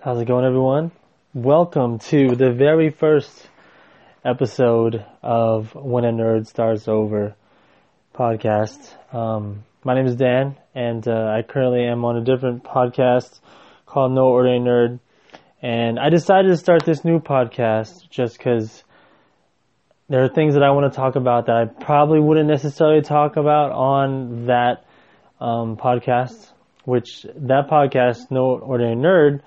How's it going, everyone? Welcome to the very first episode of When a Nerd Starts Over podcast. Um, my name is Dan, and uh, I currently am on a different podcast called No Ordinary Nerd. And I decided to start this new podcast just because there are things that I want to talk about that I probably wouldn't necessarily talk about on that um, podcast, which that podcast, No Ordinary Nerd,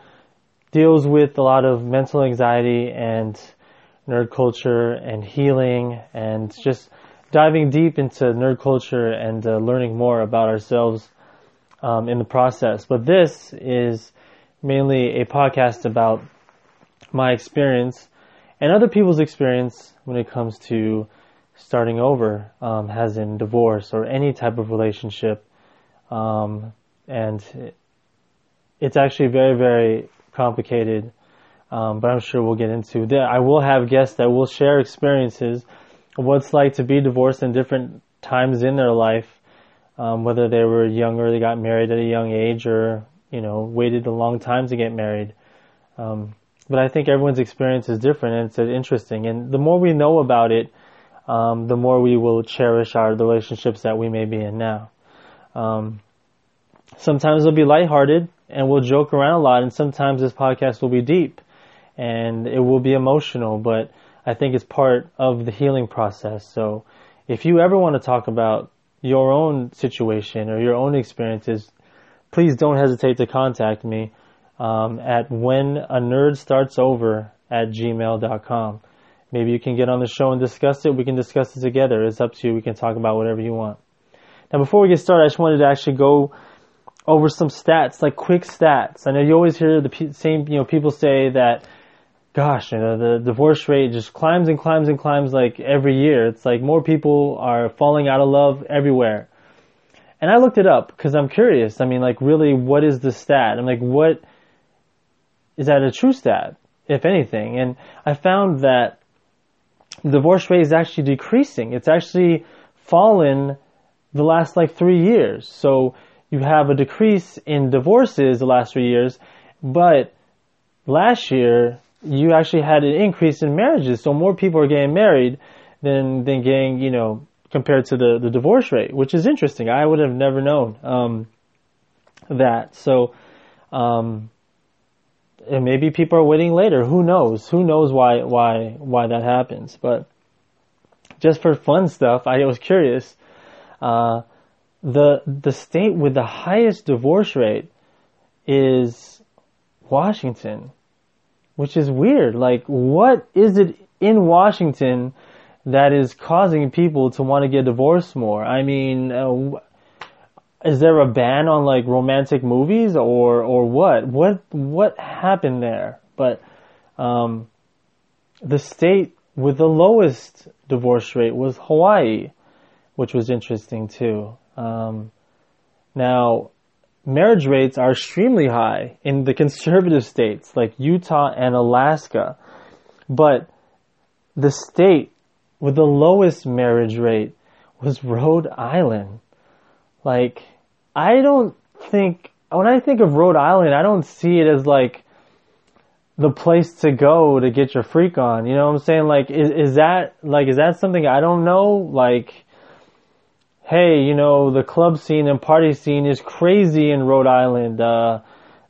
deals with a lot of mental anxiety and nerd culture and healing and just diving deep into nerd culture and uh, learning more about ourselves um, in the process. But this is mainly a podcast about my experience and other people's experience when it comes to starting over, um, as in divorce or any type of relationship. Um, and it's actually very, very complicated, um, but I'm sure we'll get into that. I will have guests that will share experiences of what it's like to be divorced in different times in their life, um, whether they were younger, they got married at a young age, or you know waited a long time to get married. Um, but I think everyone's experience is different, and it's interesting. And the more we know about it, um, the more we will cherish our relationships that we may be in now. Um, sometimes it'll be lighthearted, and we'll joke around a lot, and sometimes this podcast will be deep, and it will be emotional. But I think it's part of the healing process. So, if you ever want to talk about your own situation or your own experiences, please don't hesitate to contact me um, at when a nerd starts over at gmail.com. Maybe you can get on the show and discuss it. We can discuss it together. It's up to you. We can talk about whatever you want. Now, before we get started, I just wanted to actually go over some stats, like quick stats. I know you always hear the same, you know, people say that, gosh, you know, the divorce rate just climbs and climbs and climbs like every year. It's like more people are falling out of love everywhere. And I looked it up because I'm curious. I mean, like, really, what is the stat? I'm like, what is that a true stat, if anything? And I found that the divorce rate is actually decreasing. It's actually fallen the last like three years. So you have a decrease in divorces the last three years, but last year you actually had an increase in marriages. So more people are getting married than than getting, you know, compared to the the divorce rate, which is interesting. I would have never known um, that. So. Um, and maybe people are waiting later. Who knows? Who knows why why why that happens? But just for fun stuff, I was curious. Uh, the the state with the highest divorce rate is Washington, which is weird. Like, what is it in Washington that is causing people to want to get divorced more? I mean, uh, is there a ban on like romantic movies or or what? What what happened there? But um, the state with the lowest divorce rate was Hawaii, which was interesting too. Um, now, marriage rates are extremely high in the conservative states like Utah and Alaska, but the state with the lowest marriage rate was Rhode Island. Like, I don't think, when I think of Rhode Island, I don't see it as like the place to go to get your freak on. You know what I'm saying? Like, is, is that, like, is that something I don't know? Like, hey, you know, the club scene and party scene is crazy in Rhode Island. Uh,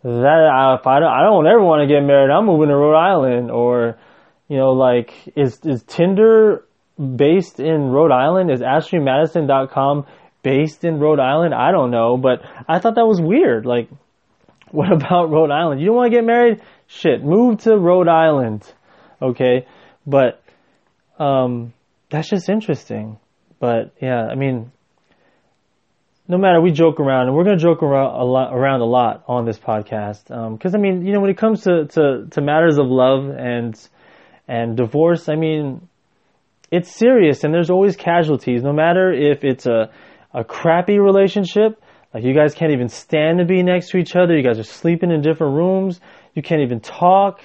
that, if I don't, I don't ever want to get married, I'm moving to Rhode Island. Or, you know, like, is, is Tinder based in Rhode Island? Is AshleyMadison.com based in Rhode Island? I don't know, but I thought that was weird. Like, what about Rhode Island? You don't want to get married? Shit, move to Rhode Island. Okay? But, um, that's just interesting. But yeah, I mean, no matter we joke around and we're going to joke around a lot, around a lot on this podcast. Um, cause I mean, you know, when it comes to, to, to matters of love and, and divorce, I mean, it's serious and there's always casualties, no matter if it's a, a crappy relationship, like you guys can't even stand to be next to each other. You guys are sleeping in different rooms. You can't even talk.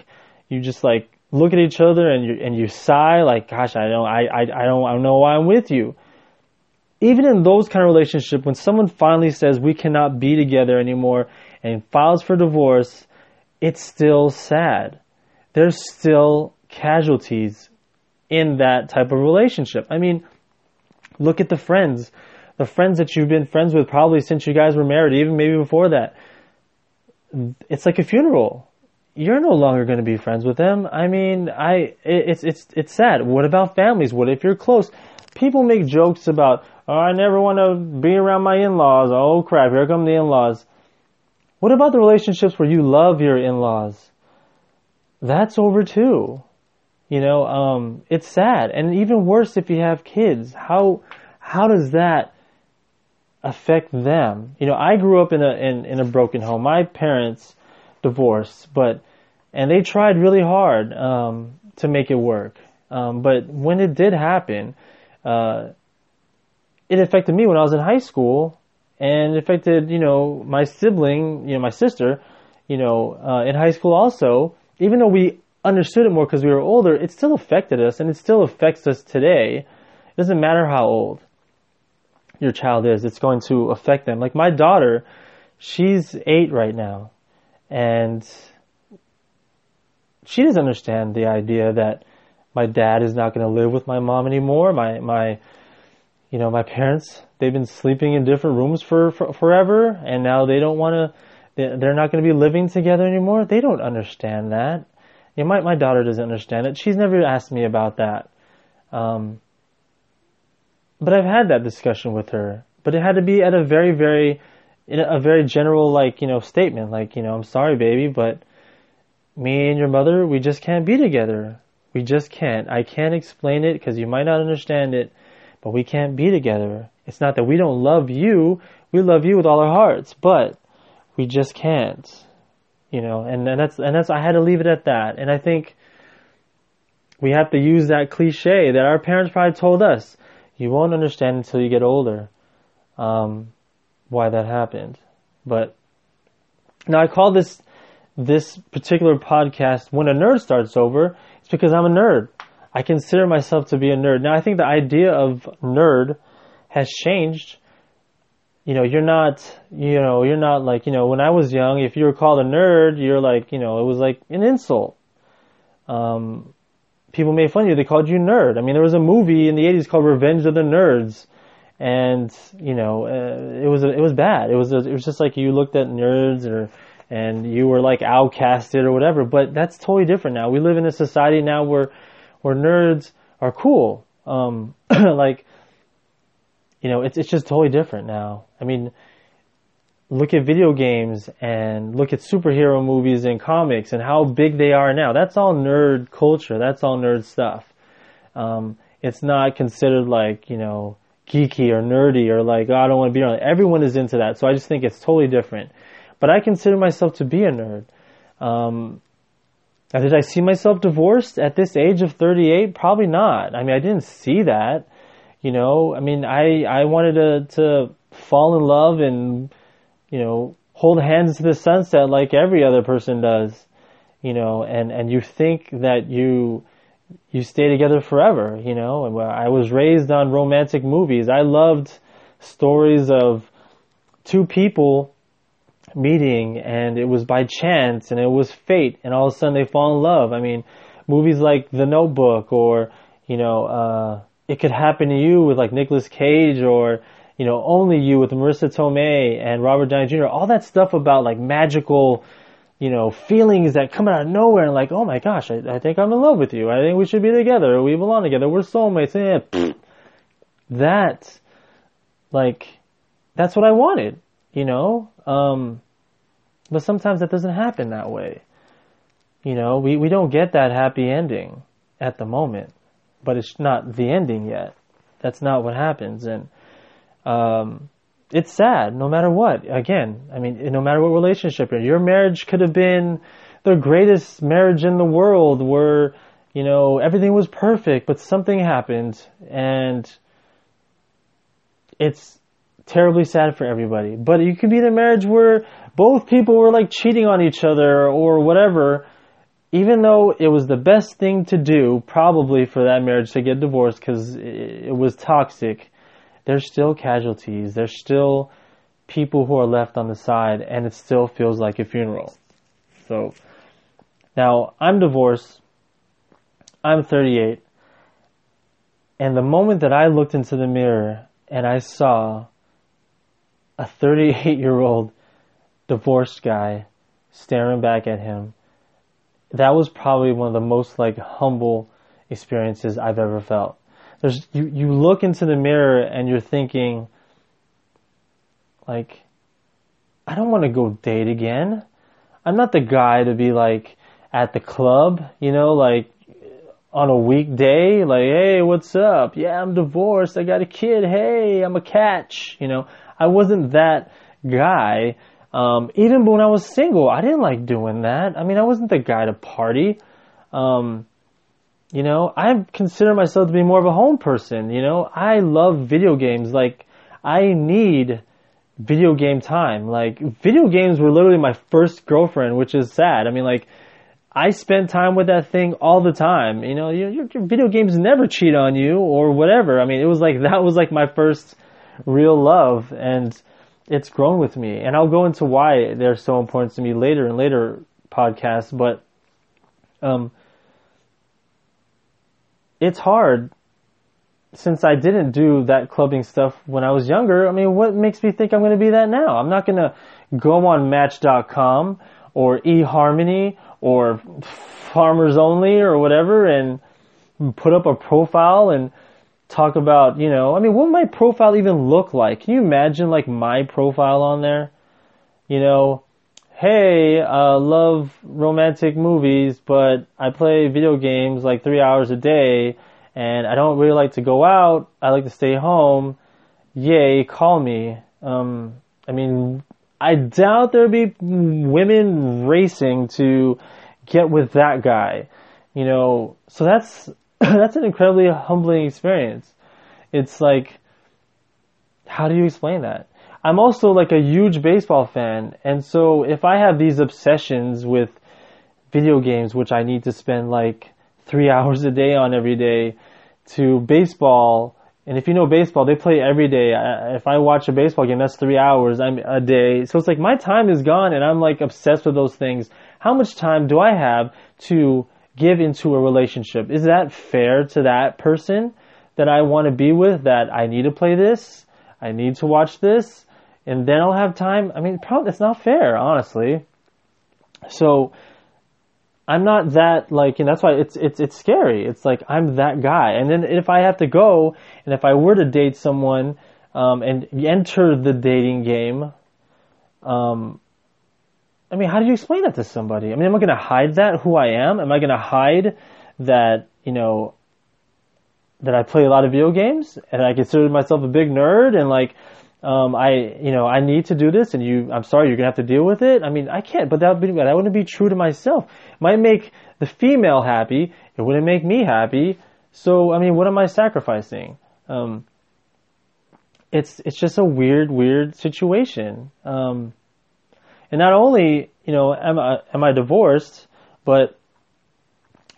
You just like look at each other and you and you sigh like, gosh, I don't, I, I, I don't, I don't know why I'm with you. Even in those kind of relationships, when someone finally says we cannot be together anymore and files for divorce, it's still sad. There's still casualties in that type of relationship. I mean, look at the friends, the friends that you've been friends with probably since you guys were married, even maybe before that. It's like a funeral. You're no longer going to be friends with them. I mean, I it's it's it's sad. What about families? What if you're close? People make jokes about, "Oh, I never want to be around my in-laws." Oh crap, here come the in-laws. What about the relationships where you love your in-laws? That's over too. You know, um, it's sad, and even worse if you have kids. How how does that affect them? You know, I grew up in a in, in a broken home. My parents divorced, but and they tried really hard um, to make it work. Um, but when it did happen, uh, it affected me when I was in high school, and it affected you know my sibling, you know my sister, you know uh, in high school also. Even though we understood it more because we were older, it still affected us and it still affects us today. It doesn't matter how old your child is, it's going to affect them. Like my daughter, she's eight right now, and she doesn't understand the idea that my dad is not going to live with my mom anymore. My my, you know, my parents they've been sleeping in different rooms for, for forever, and now they don't want to. They're not going to be living together anymore. They don't understand that. You know, my, my daughter doesn't understand it. She's never asked me about that. Um, but I've had that discussion with her. But it had to be at a very, very, a very general, like, you know, statement. Like, you know, I'm sorry, baby, but me and your mother, we just can't be together. We just can't. I can't explain it because you might not understand it, but we can't be together. It's not that we don't love you. We love you with all our hearts, but we just can't you know, and, and that's, and that's, I had to leave it at that. And I think we have to use that cliche that our parents probably told us, you won't understand until you get older, um, why that happened. But now I call this, this particular podcast, When a Nerd Starts Over, it's because I'm a nerd. I consider myself to be a nerd. Now I think the idea of nerd has changed you know, you're not, you know, you're not like, you know, when I was young, if you were called a nerd, you're like, you know, it was like an insult. Um, people made fun of you. They called you nerd. I mean, there was a movie in the 80s called Revenge of the Nerds. And, you know, uh, it was, it was bad. It was, it was just like you looked at nerds or, and you were like outcasted or whatever. But that's totally different now. We live in a society now where, where nerds are cool. Um, like, you know, it's it's just totally different now. I mean, look at video games and look at superhero movies and comics and how big they are now. That's all nerd culture. That's all nerd stuff. Um, it's not considered like you know geeky or nerdy or like oh, I don't want to be on. Everyone is into that, so I just think it's totally different. But I consider myself to be a nerd. Um, did I see myself divorced at this age of 38? Probably not. I mean, I didn't see that. You know, I mean, I I wanted to to fall in love and you know hold hands to the sunset like every other person does. You know, and and you think that you you stay together forever. You know, and I was raised on romantic movies. I loved stories of two people meeting and it was by chance and it was fate and all of a sudden they fall in love. I mean, movies like The Notebook or, you know, uh, it could happen to you with like Nicolas Cage or you know Only You with Marisa Tomei and Robert Downey Jr. All that stuff about like magical you know feelings that come out of nowhere and like oh my gosh I, I think I'm in love with you. I think we should be together. We belong together. We're soulmates. Eh, that like that's what I wanted you know um, but sometimes that doesn't happen that way you know we, we don't get that happy ending at the moment but it's not the ending yet. That's not what happens, and um, it's sad. No matter what, again, I mean, no matter what relationship you're in, your marriage could have been the greatest marriage in the world, where you know everything was perfect, but something happened, and it's terribly sad for everybody. But you could be in a marriage where both people were like cheating on each other or whatever, even though it was the best thing to do, probably for that marriage to get divorced because it was toxic, there's still casualties. There's still people who are left on the side, and it still feels like a funeral. So now I'm divorced. I'm 38. And the moment that I looked into the mirror and I saw a 38 year old divorced guy staring back at him, that was probably one of the most like humble experiences I've ever felt. There's you, you look into the mirror and you're thinking like I don't want to go date again. I'm not the guy to be like at the club, you know, like on a weekday, like, hey, what's up? Yeah, I'm divorced. I got a kid. Hey, I'm a catch. You know, I wasn't that guy. Um, even when I was single, I didn't like doing that. I mean, I wasn't the guy to party. Um, you know, I consider myself to be more of a home person. You know, I love video games. Like, I need video game time. Like, video games were literally my first girlfriend, which is sad. I mean, like, I spent time with that thing all the time. You know, your, your, video games never cheat on you or whatever. I mean, it was like, that was like my first real love and it's grown with me. And I'll go into why they're so important to me later in later podcasts, but, um, it's hard since I didn't do that clubbing stuff when I was younger. I mean, what makes me think I'm going to be that now? I'm not going to go on Match.com or eHarmony or Farmers Only or whatever and put up a profile and talk about, you know, I mean, what my profile even look like? Can you imagine like my profile on there? You know, hey, uh, love romantic movies, but I play video games like three hours a day and I don't really like to go out. I like to stay home. Yay, call me. Um, I mean, I doubt there'd be women racing to get with that guy. You know, so that's, that's an incredibly humbling experience. It's like, how do you explain that? I'm also like a huge baseball fan, and so if I have these obsessions with video games, which I need to spend like three hours a day on every day, to baseball, and if you know baseball, they play every day. If I watch a baseball game, that's three hours a day. So it's like my time is gone, and I'm like obsessed with those things. How much time do I have to give into a relationship? Is that fair to that person that I want to be with? That I need to play this, I need to watch this, and then I'll have time. I mean, probably it's not fair, honestly. So I'm not that like, and that's why it's it's it's scary. It's like I'm that guy, and then if I have to go, and if I were to date someone, um, and enter the dating game, um, I mean, how do you explain that to somebody? I mean, am I going to hide that who I am? Am I going to hide that you know that I play a lot of video games and I consider myself a big nerd and like um, I, you know, I need to do this and you, I'm sorry, you're gonna have to deal with it. I mean, I can't, but that would be, that wouldn't be true to myself. It might make the female happy. It wouldn't make me happy. So, I mean, what am I sacrificing? Um, it's, it's just a weird, weird situation. Um, and not only, you know, am I, am I divorced, but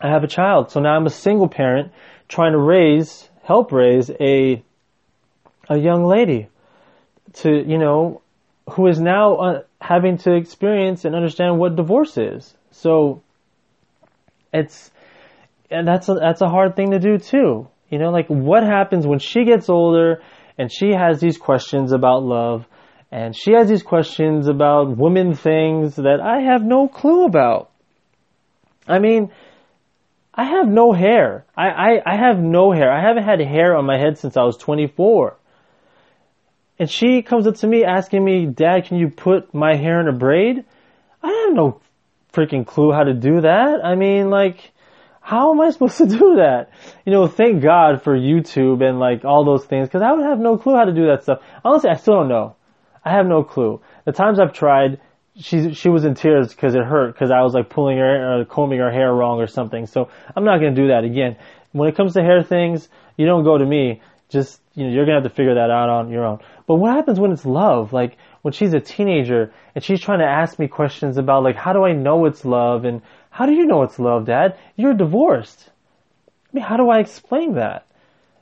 I have a child. So now I'm a single parent trying to raise, help raise a, a young lady to, you know, who is now uh, having to experience and understand what divorce is. So it's, and that's a, that's a hard thing to do too. You know, like what happens when she gets older and she has these questions about love and she has these questions about women things that I have no clue about. I mean, I have no hair. I, I, I have no hair. I haven't had hair on my head since I was 24. And she comes up to me asking me, Dad, can you put my hair in a braid? I have no freaking clue how to do that. I mean, like, how am I supposed to do that? You know, thank God for YouTube and like all those things, because I would have no clue how to do that stuff. Honestly, I still don't know. I have no clue. The times I've tried, she she was in tears because it hurt because I was like pulling her or combing her hair wrong or something. So I'm not gonna do that again. When it comes to hair things, you don't go to me. Just you know, you're gonna have to figure that out on your own. But what happens when it's love? Like when she's a teenager and she's trying to ask me questions about like how do I know it's love and how do you know it's love, Dad? You're divorced. I mean, how do I explain that?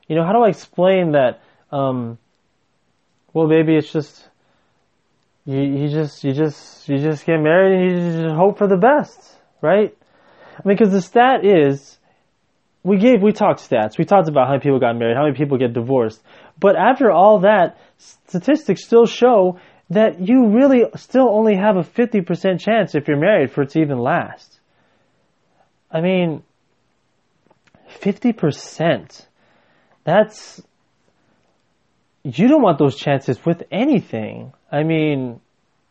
You know, how do I explain that? Um, well, maybe it's just you, you just, you just, you just get married and you just hope for the best, right? I mean, because the stat is, we gave, we talked stats. We talked about how many people got married, how many people get divorced. But after all that, statistics still show that you really still only have a 50% chance if you're married for it to even last. I mean, 50%. That's, you don't want those chances with anything. I mean,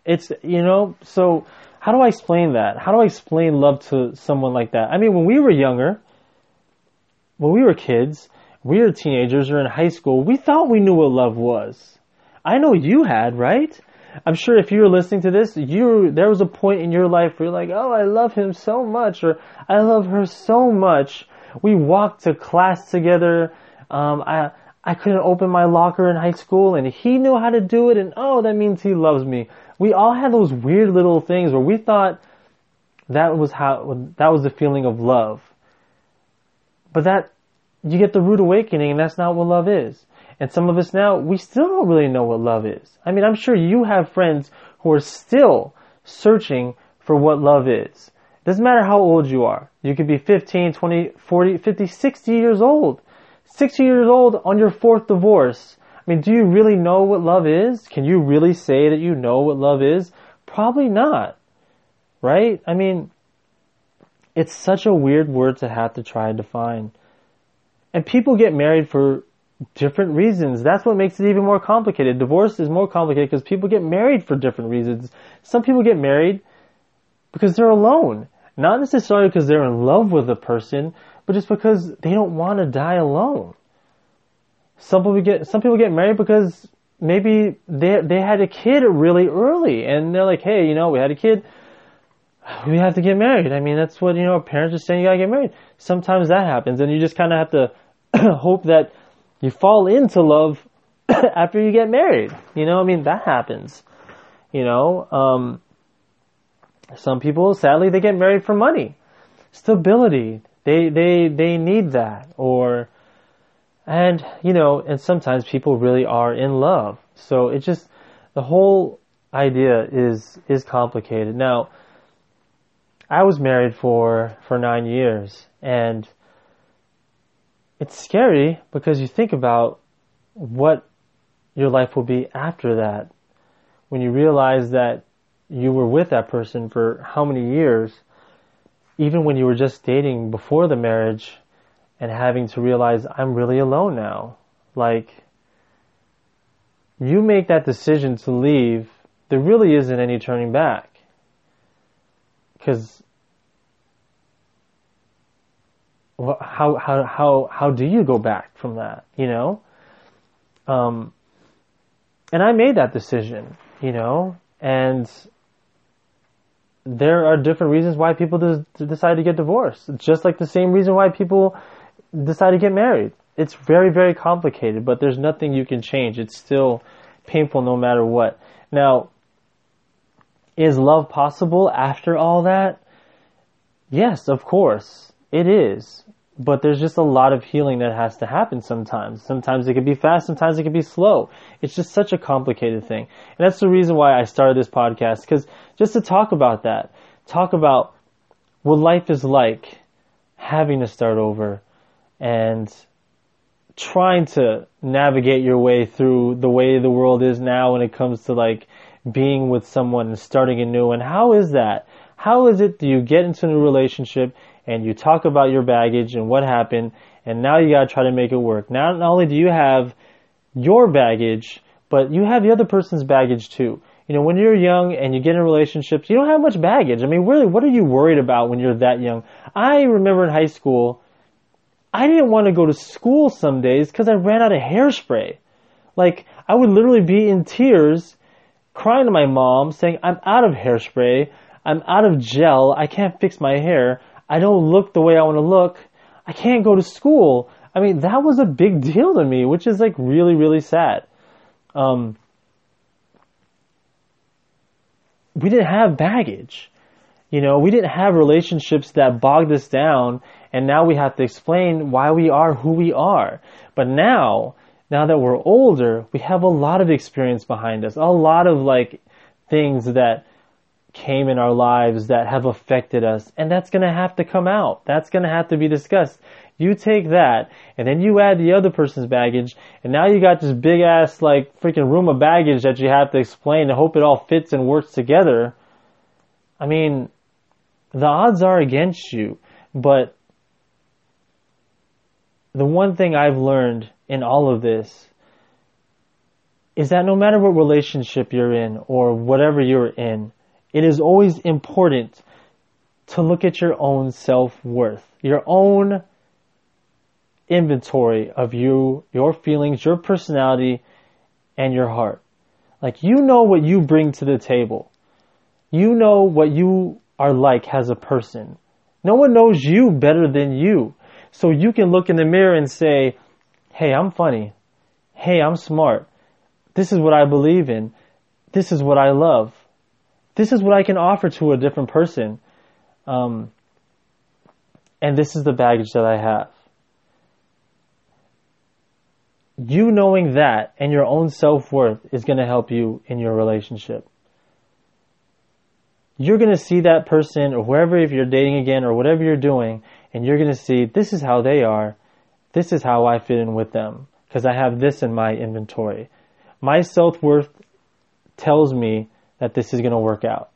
it's, you know, so how do I explain that? How do I explain love to someone like that? I mean, when we were younger, when we were kids, we were teenagers or in high school, we thought we knew what love was. I know you had, right? I'm sure if you were listening to this, you there was a point in your life where you're like, "Oh, I love him so much," or "I love her so much." We walked to class together. Um, I I couldn't open my locker in high school, and he knew how to do it, and oh, that means he loves me. We all had those weird little things where we thought that was how that was the feeling of love. But that you get the rude awakening, and that's not what love is. And some of us now, we still don't really know what love is. I mean, I'm sure you have friends who are still searching for what love is. It doesn't matter how old you are. You could be 15, 20, 40, 50, 60 years old. 60 years old on your fourth divorce. I mean, do you really know what love is? Can you really say that you know what love is? Probably not. Right? I mean, it's such a weird word to have to try and define. And people get married for different reasons. That's what makes it even more complicated. Divorce is more complicated because people get married for different reasons. Some people get married because they're alone. Not necessarily because they're in love with a person, but just because they don't want to die alone. Some people get some people get married because maybe they they had a kid really early and they're like, hey, you know, we had a kid, we have to get married. I mean, that's what you know. Parents are saying you gotta get married. Sometimes that happens, and you just kind of have to hope that you fall into love after you get married. You know, I mean, that happens. You know, um, some people, sadly, they get married for money, stability. They, they, they need that. Or, and, you know, and sometimes people really are in love. So it just, the whole idea is, is complicated. Now, I was married for, for nine years and it's scary because you think about what your life will be after that. When you realize that you were with that person for how many years, even when you were just dating before the marriage and having to realize I'm really alone now. Like, you make that decision to leave, there really isn't any turning back. Because how how how how do you go back from that? You know, um, and I made that decision. You know, and there are different reasons why people des- decide to get divorced. It's just like the same reason why people decide to get married. It's very very complicated, but there's nothing you can change. It's still painful no matter what. Now, is love possible after all that? Yes, of course. It is but there's just a lot of healing that has to happen sometimes. Sometimes it can be fast, sometimes it can be slow. It's just such a complicated thing. And that's the reason why I started this podcast, because just to talk about that, talk about what life is like having to start over and trying to navigate your way through the way the world is now when it comes to like being with someone and starting anew. And how is that? How is it that you get into a new relationship and you talk about your baggage and what happened, and now you gotta try to make it work. Not only do you have your baggage, but you have the other person's baggage too. You know, when you're young and you get in relationships, you don't have much baggage. I mean, really, what are you worried about when you're that young? I remember in high school, I didn't want to go to school some days because I ran out of hairspray. Like, I would literally be in tears, crying to my mom, saying, I'm out of hairspray, I'm out of gel, I can't fix my hair. I don't look the way I want to look. I can't go to school. I mean, that was a big deal to me, which is like really, really sad. Um, we didn't have baggage. You know, we didn't have relationships that bogged us down, and now we have to explain why we are who we are. But now, now that we're older, we have a lot of experience behind us, a lot of like things that came in our lives that have affected us. And that's to have to come out. That's to have to be discussed. You take that and then you add the other person's baggage and now you got this big ass like freaking room of baggage that you have to explain to hope it all fits and works together. I mean, the odds are against you, but the one thing I've learned in all of this is that no matter what relationship you're in or whatever you're in, it is always important to look at your own self worth, your own inventory of you, your feelings, your personality, and your heart. Like you know what you bring to the table. You know what you are like as a person. No one knows you better than you. So you can look in the mirror and say, Hey, I'm funny. Hey, I'm smart. This is what I believe in. This is what I love. This is what I can offer to a different person. Um, and this is the baggage that I have. You knowing that and your own self worth is going to help you in your relationship. You're going to see that person or whoever, if you're dating again or whatever you're doing, and you're going to see this is how they are. This is how I fit in with them because I have this in my inventory. My self worth tells me that this is going to work out.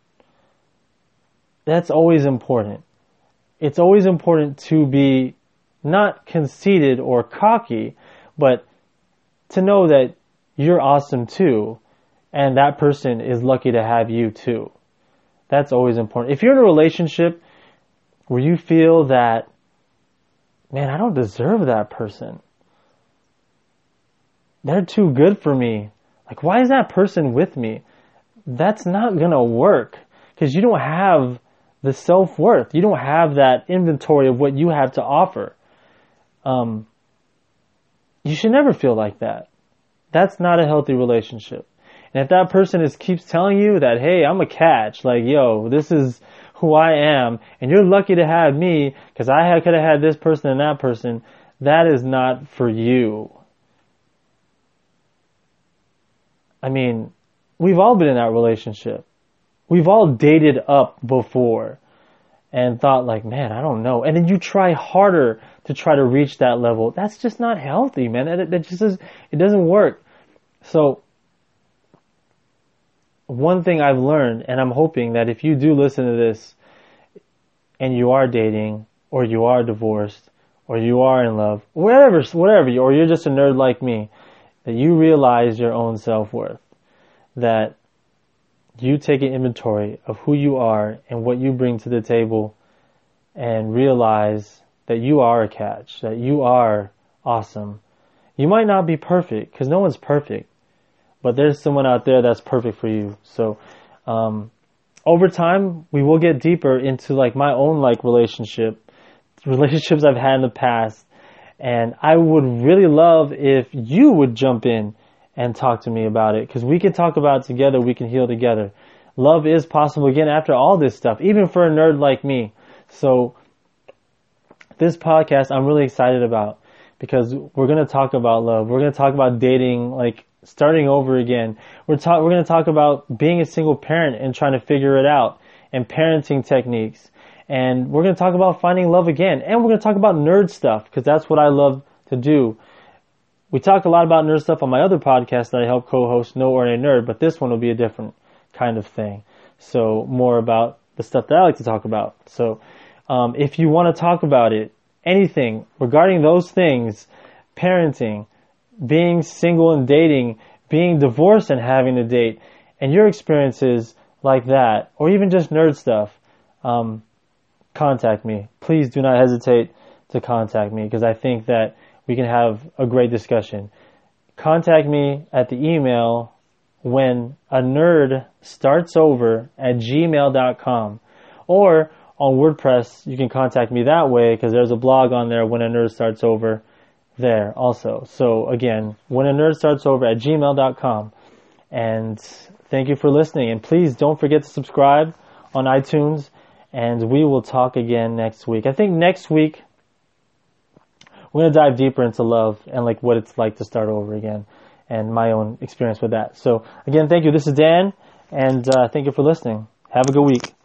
That's always important. It's always important to be not conceited or cocky, but to know that you're awesome too, and that person is lucky to have you too. That's always important. If you're in a relationship where you feel that, man, I don't deserve that person. They're too good for me. Like, why is that person with me? that's not gonna work because you don't have the self worth. You don't have that inventory of what you have to offer. Um, you should never feel like that. That's not a healthy relationship. And if that person is keeps telling you that, hey, I'm a catch, like, yo, this is who I am, and you're lucky to have me because I could have had this person and that person, that is not for you. I mean, we've all been in that relationship. We've all dated up before and thought like, man, I don't know. And then you try harder to try to reach that level. That's just not healthy, man. That, that just is, it doesn't work. So one thing I've learned, and I'm hoping that if you do listen to this and you are dating or you are divorced or you are in love, whatever, whatever, or you're just a nerd like me, that you realize your own self-worth that you take an inventory of who you are and what you bring to the table and realize that you are a catch, that you are awesome. You might not be perfect because no one's perfect, but there's someone out there that's perfect for you. So, um, over time, we will get deeper into like my own like relationship, relationships I've had in the past. And I would really love if you would jump in and talk to me about it because we can talk about it together. We can heal together. Love is possible again after all this stuff, even for a nerd like me. So this podcast I'm really excited about because we're going to talk about love. We're going to talk about dating, like starting over again. We're talk, we're going to talk about being a single parent and trying to figure it out and parenting techniques. And we're going to talk about finding love again. And we're going to talk about nerd stuff because that's what I love to do we talked a lot about nerd stuff on my other podcast that I help co-host, No Ordinary Nerd, but this one will be a different kind of thing. So more about the stuff that I like to talk about. So um, if you want to talk about it, anything regarding those things, parenting, being single and dating, being divorced and having a date, and your experiences like that, or even just nerd stuff, um, contact me. Please do not hesitate to contact me because I think that we can have a great discussion. Contact me at the email when a nerd starts over at gmail.com or on WordPress, you can contact me that way because there's a blog on there when a nerd starts over there also. So again, when a nerd starts over at gmail.com. And thank you for listening. And please don't forget to subscribe on iTunes. And we will talk again next week. I think next week we're going to dive deeper into love and like what it's like to start over again and my own experience with that. So again, thank you. This is Dan And uh, thank you for listening. Have a good week.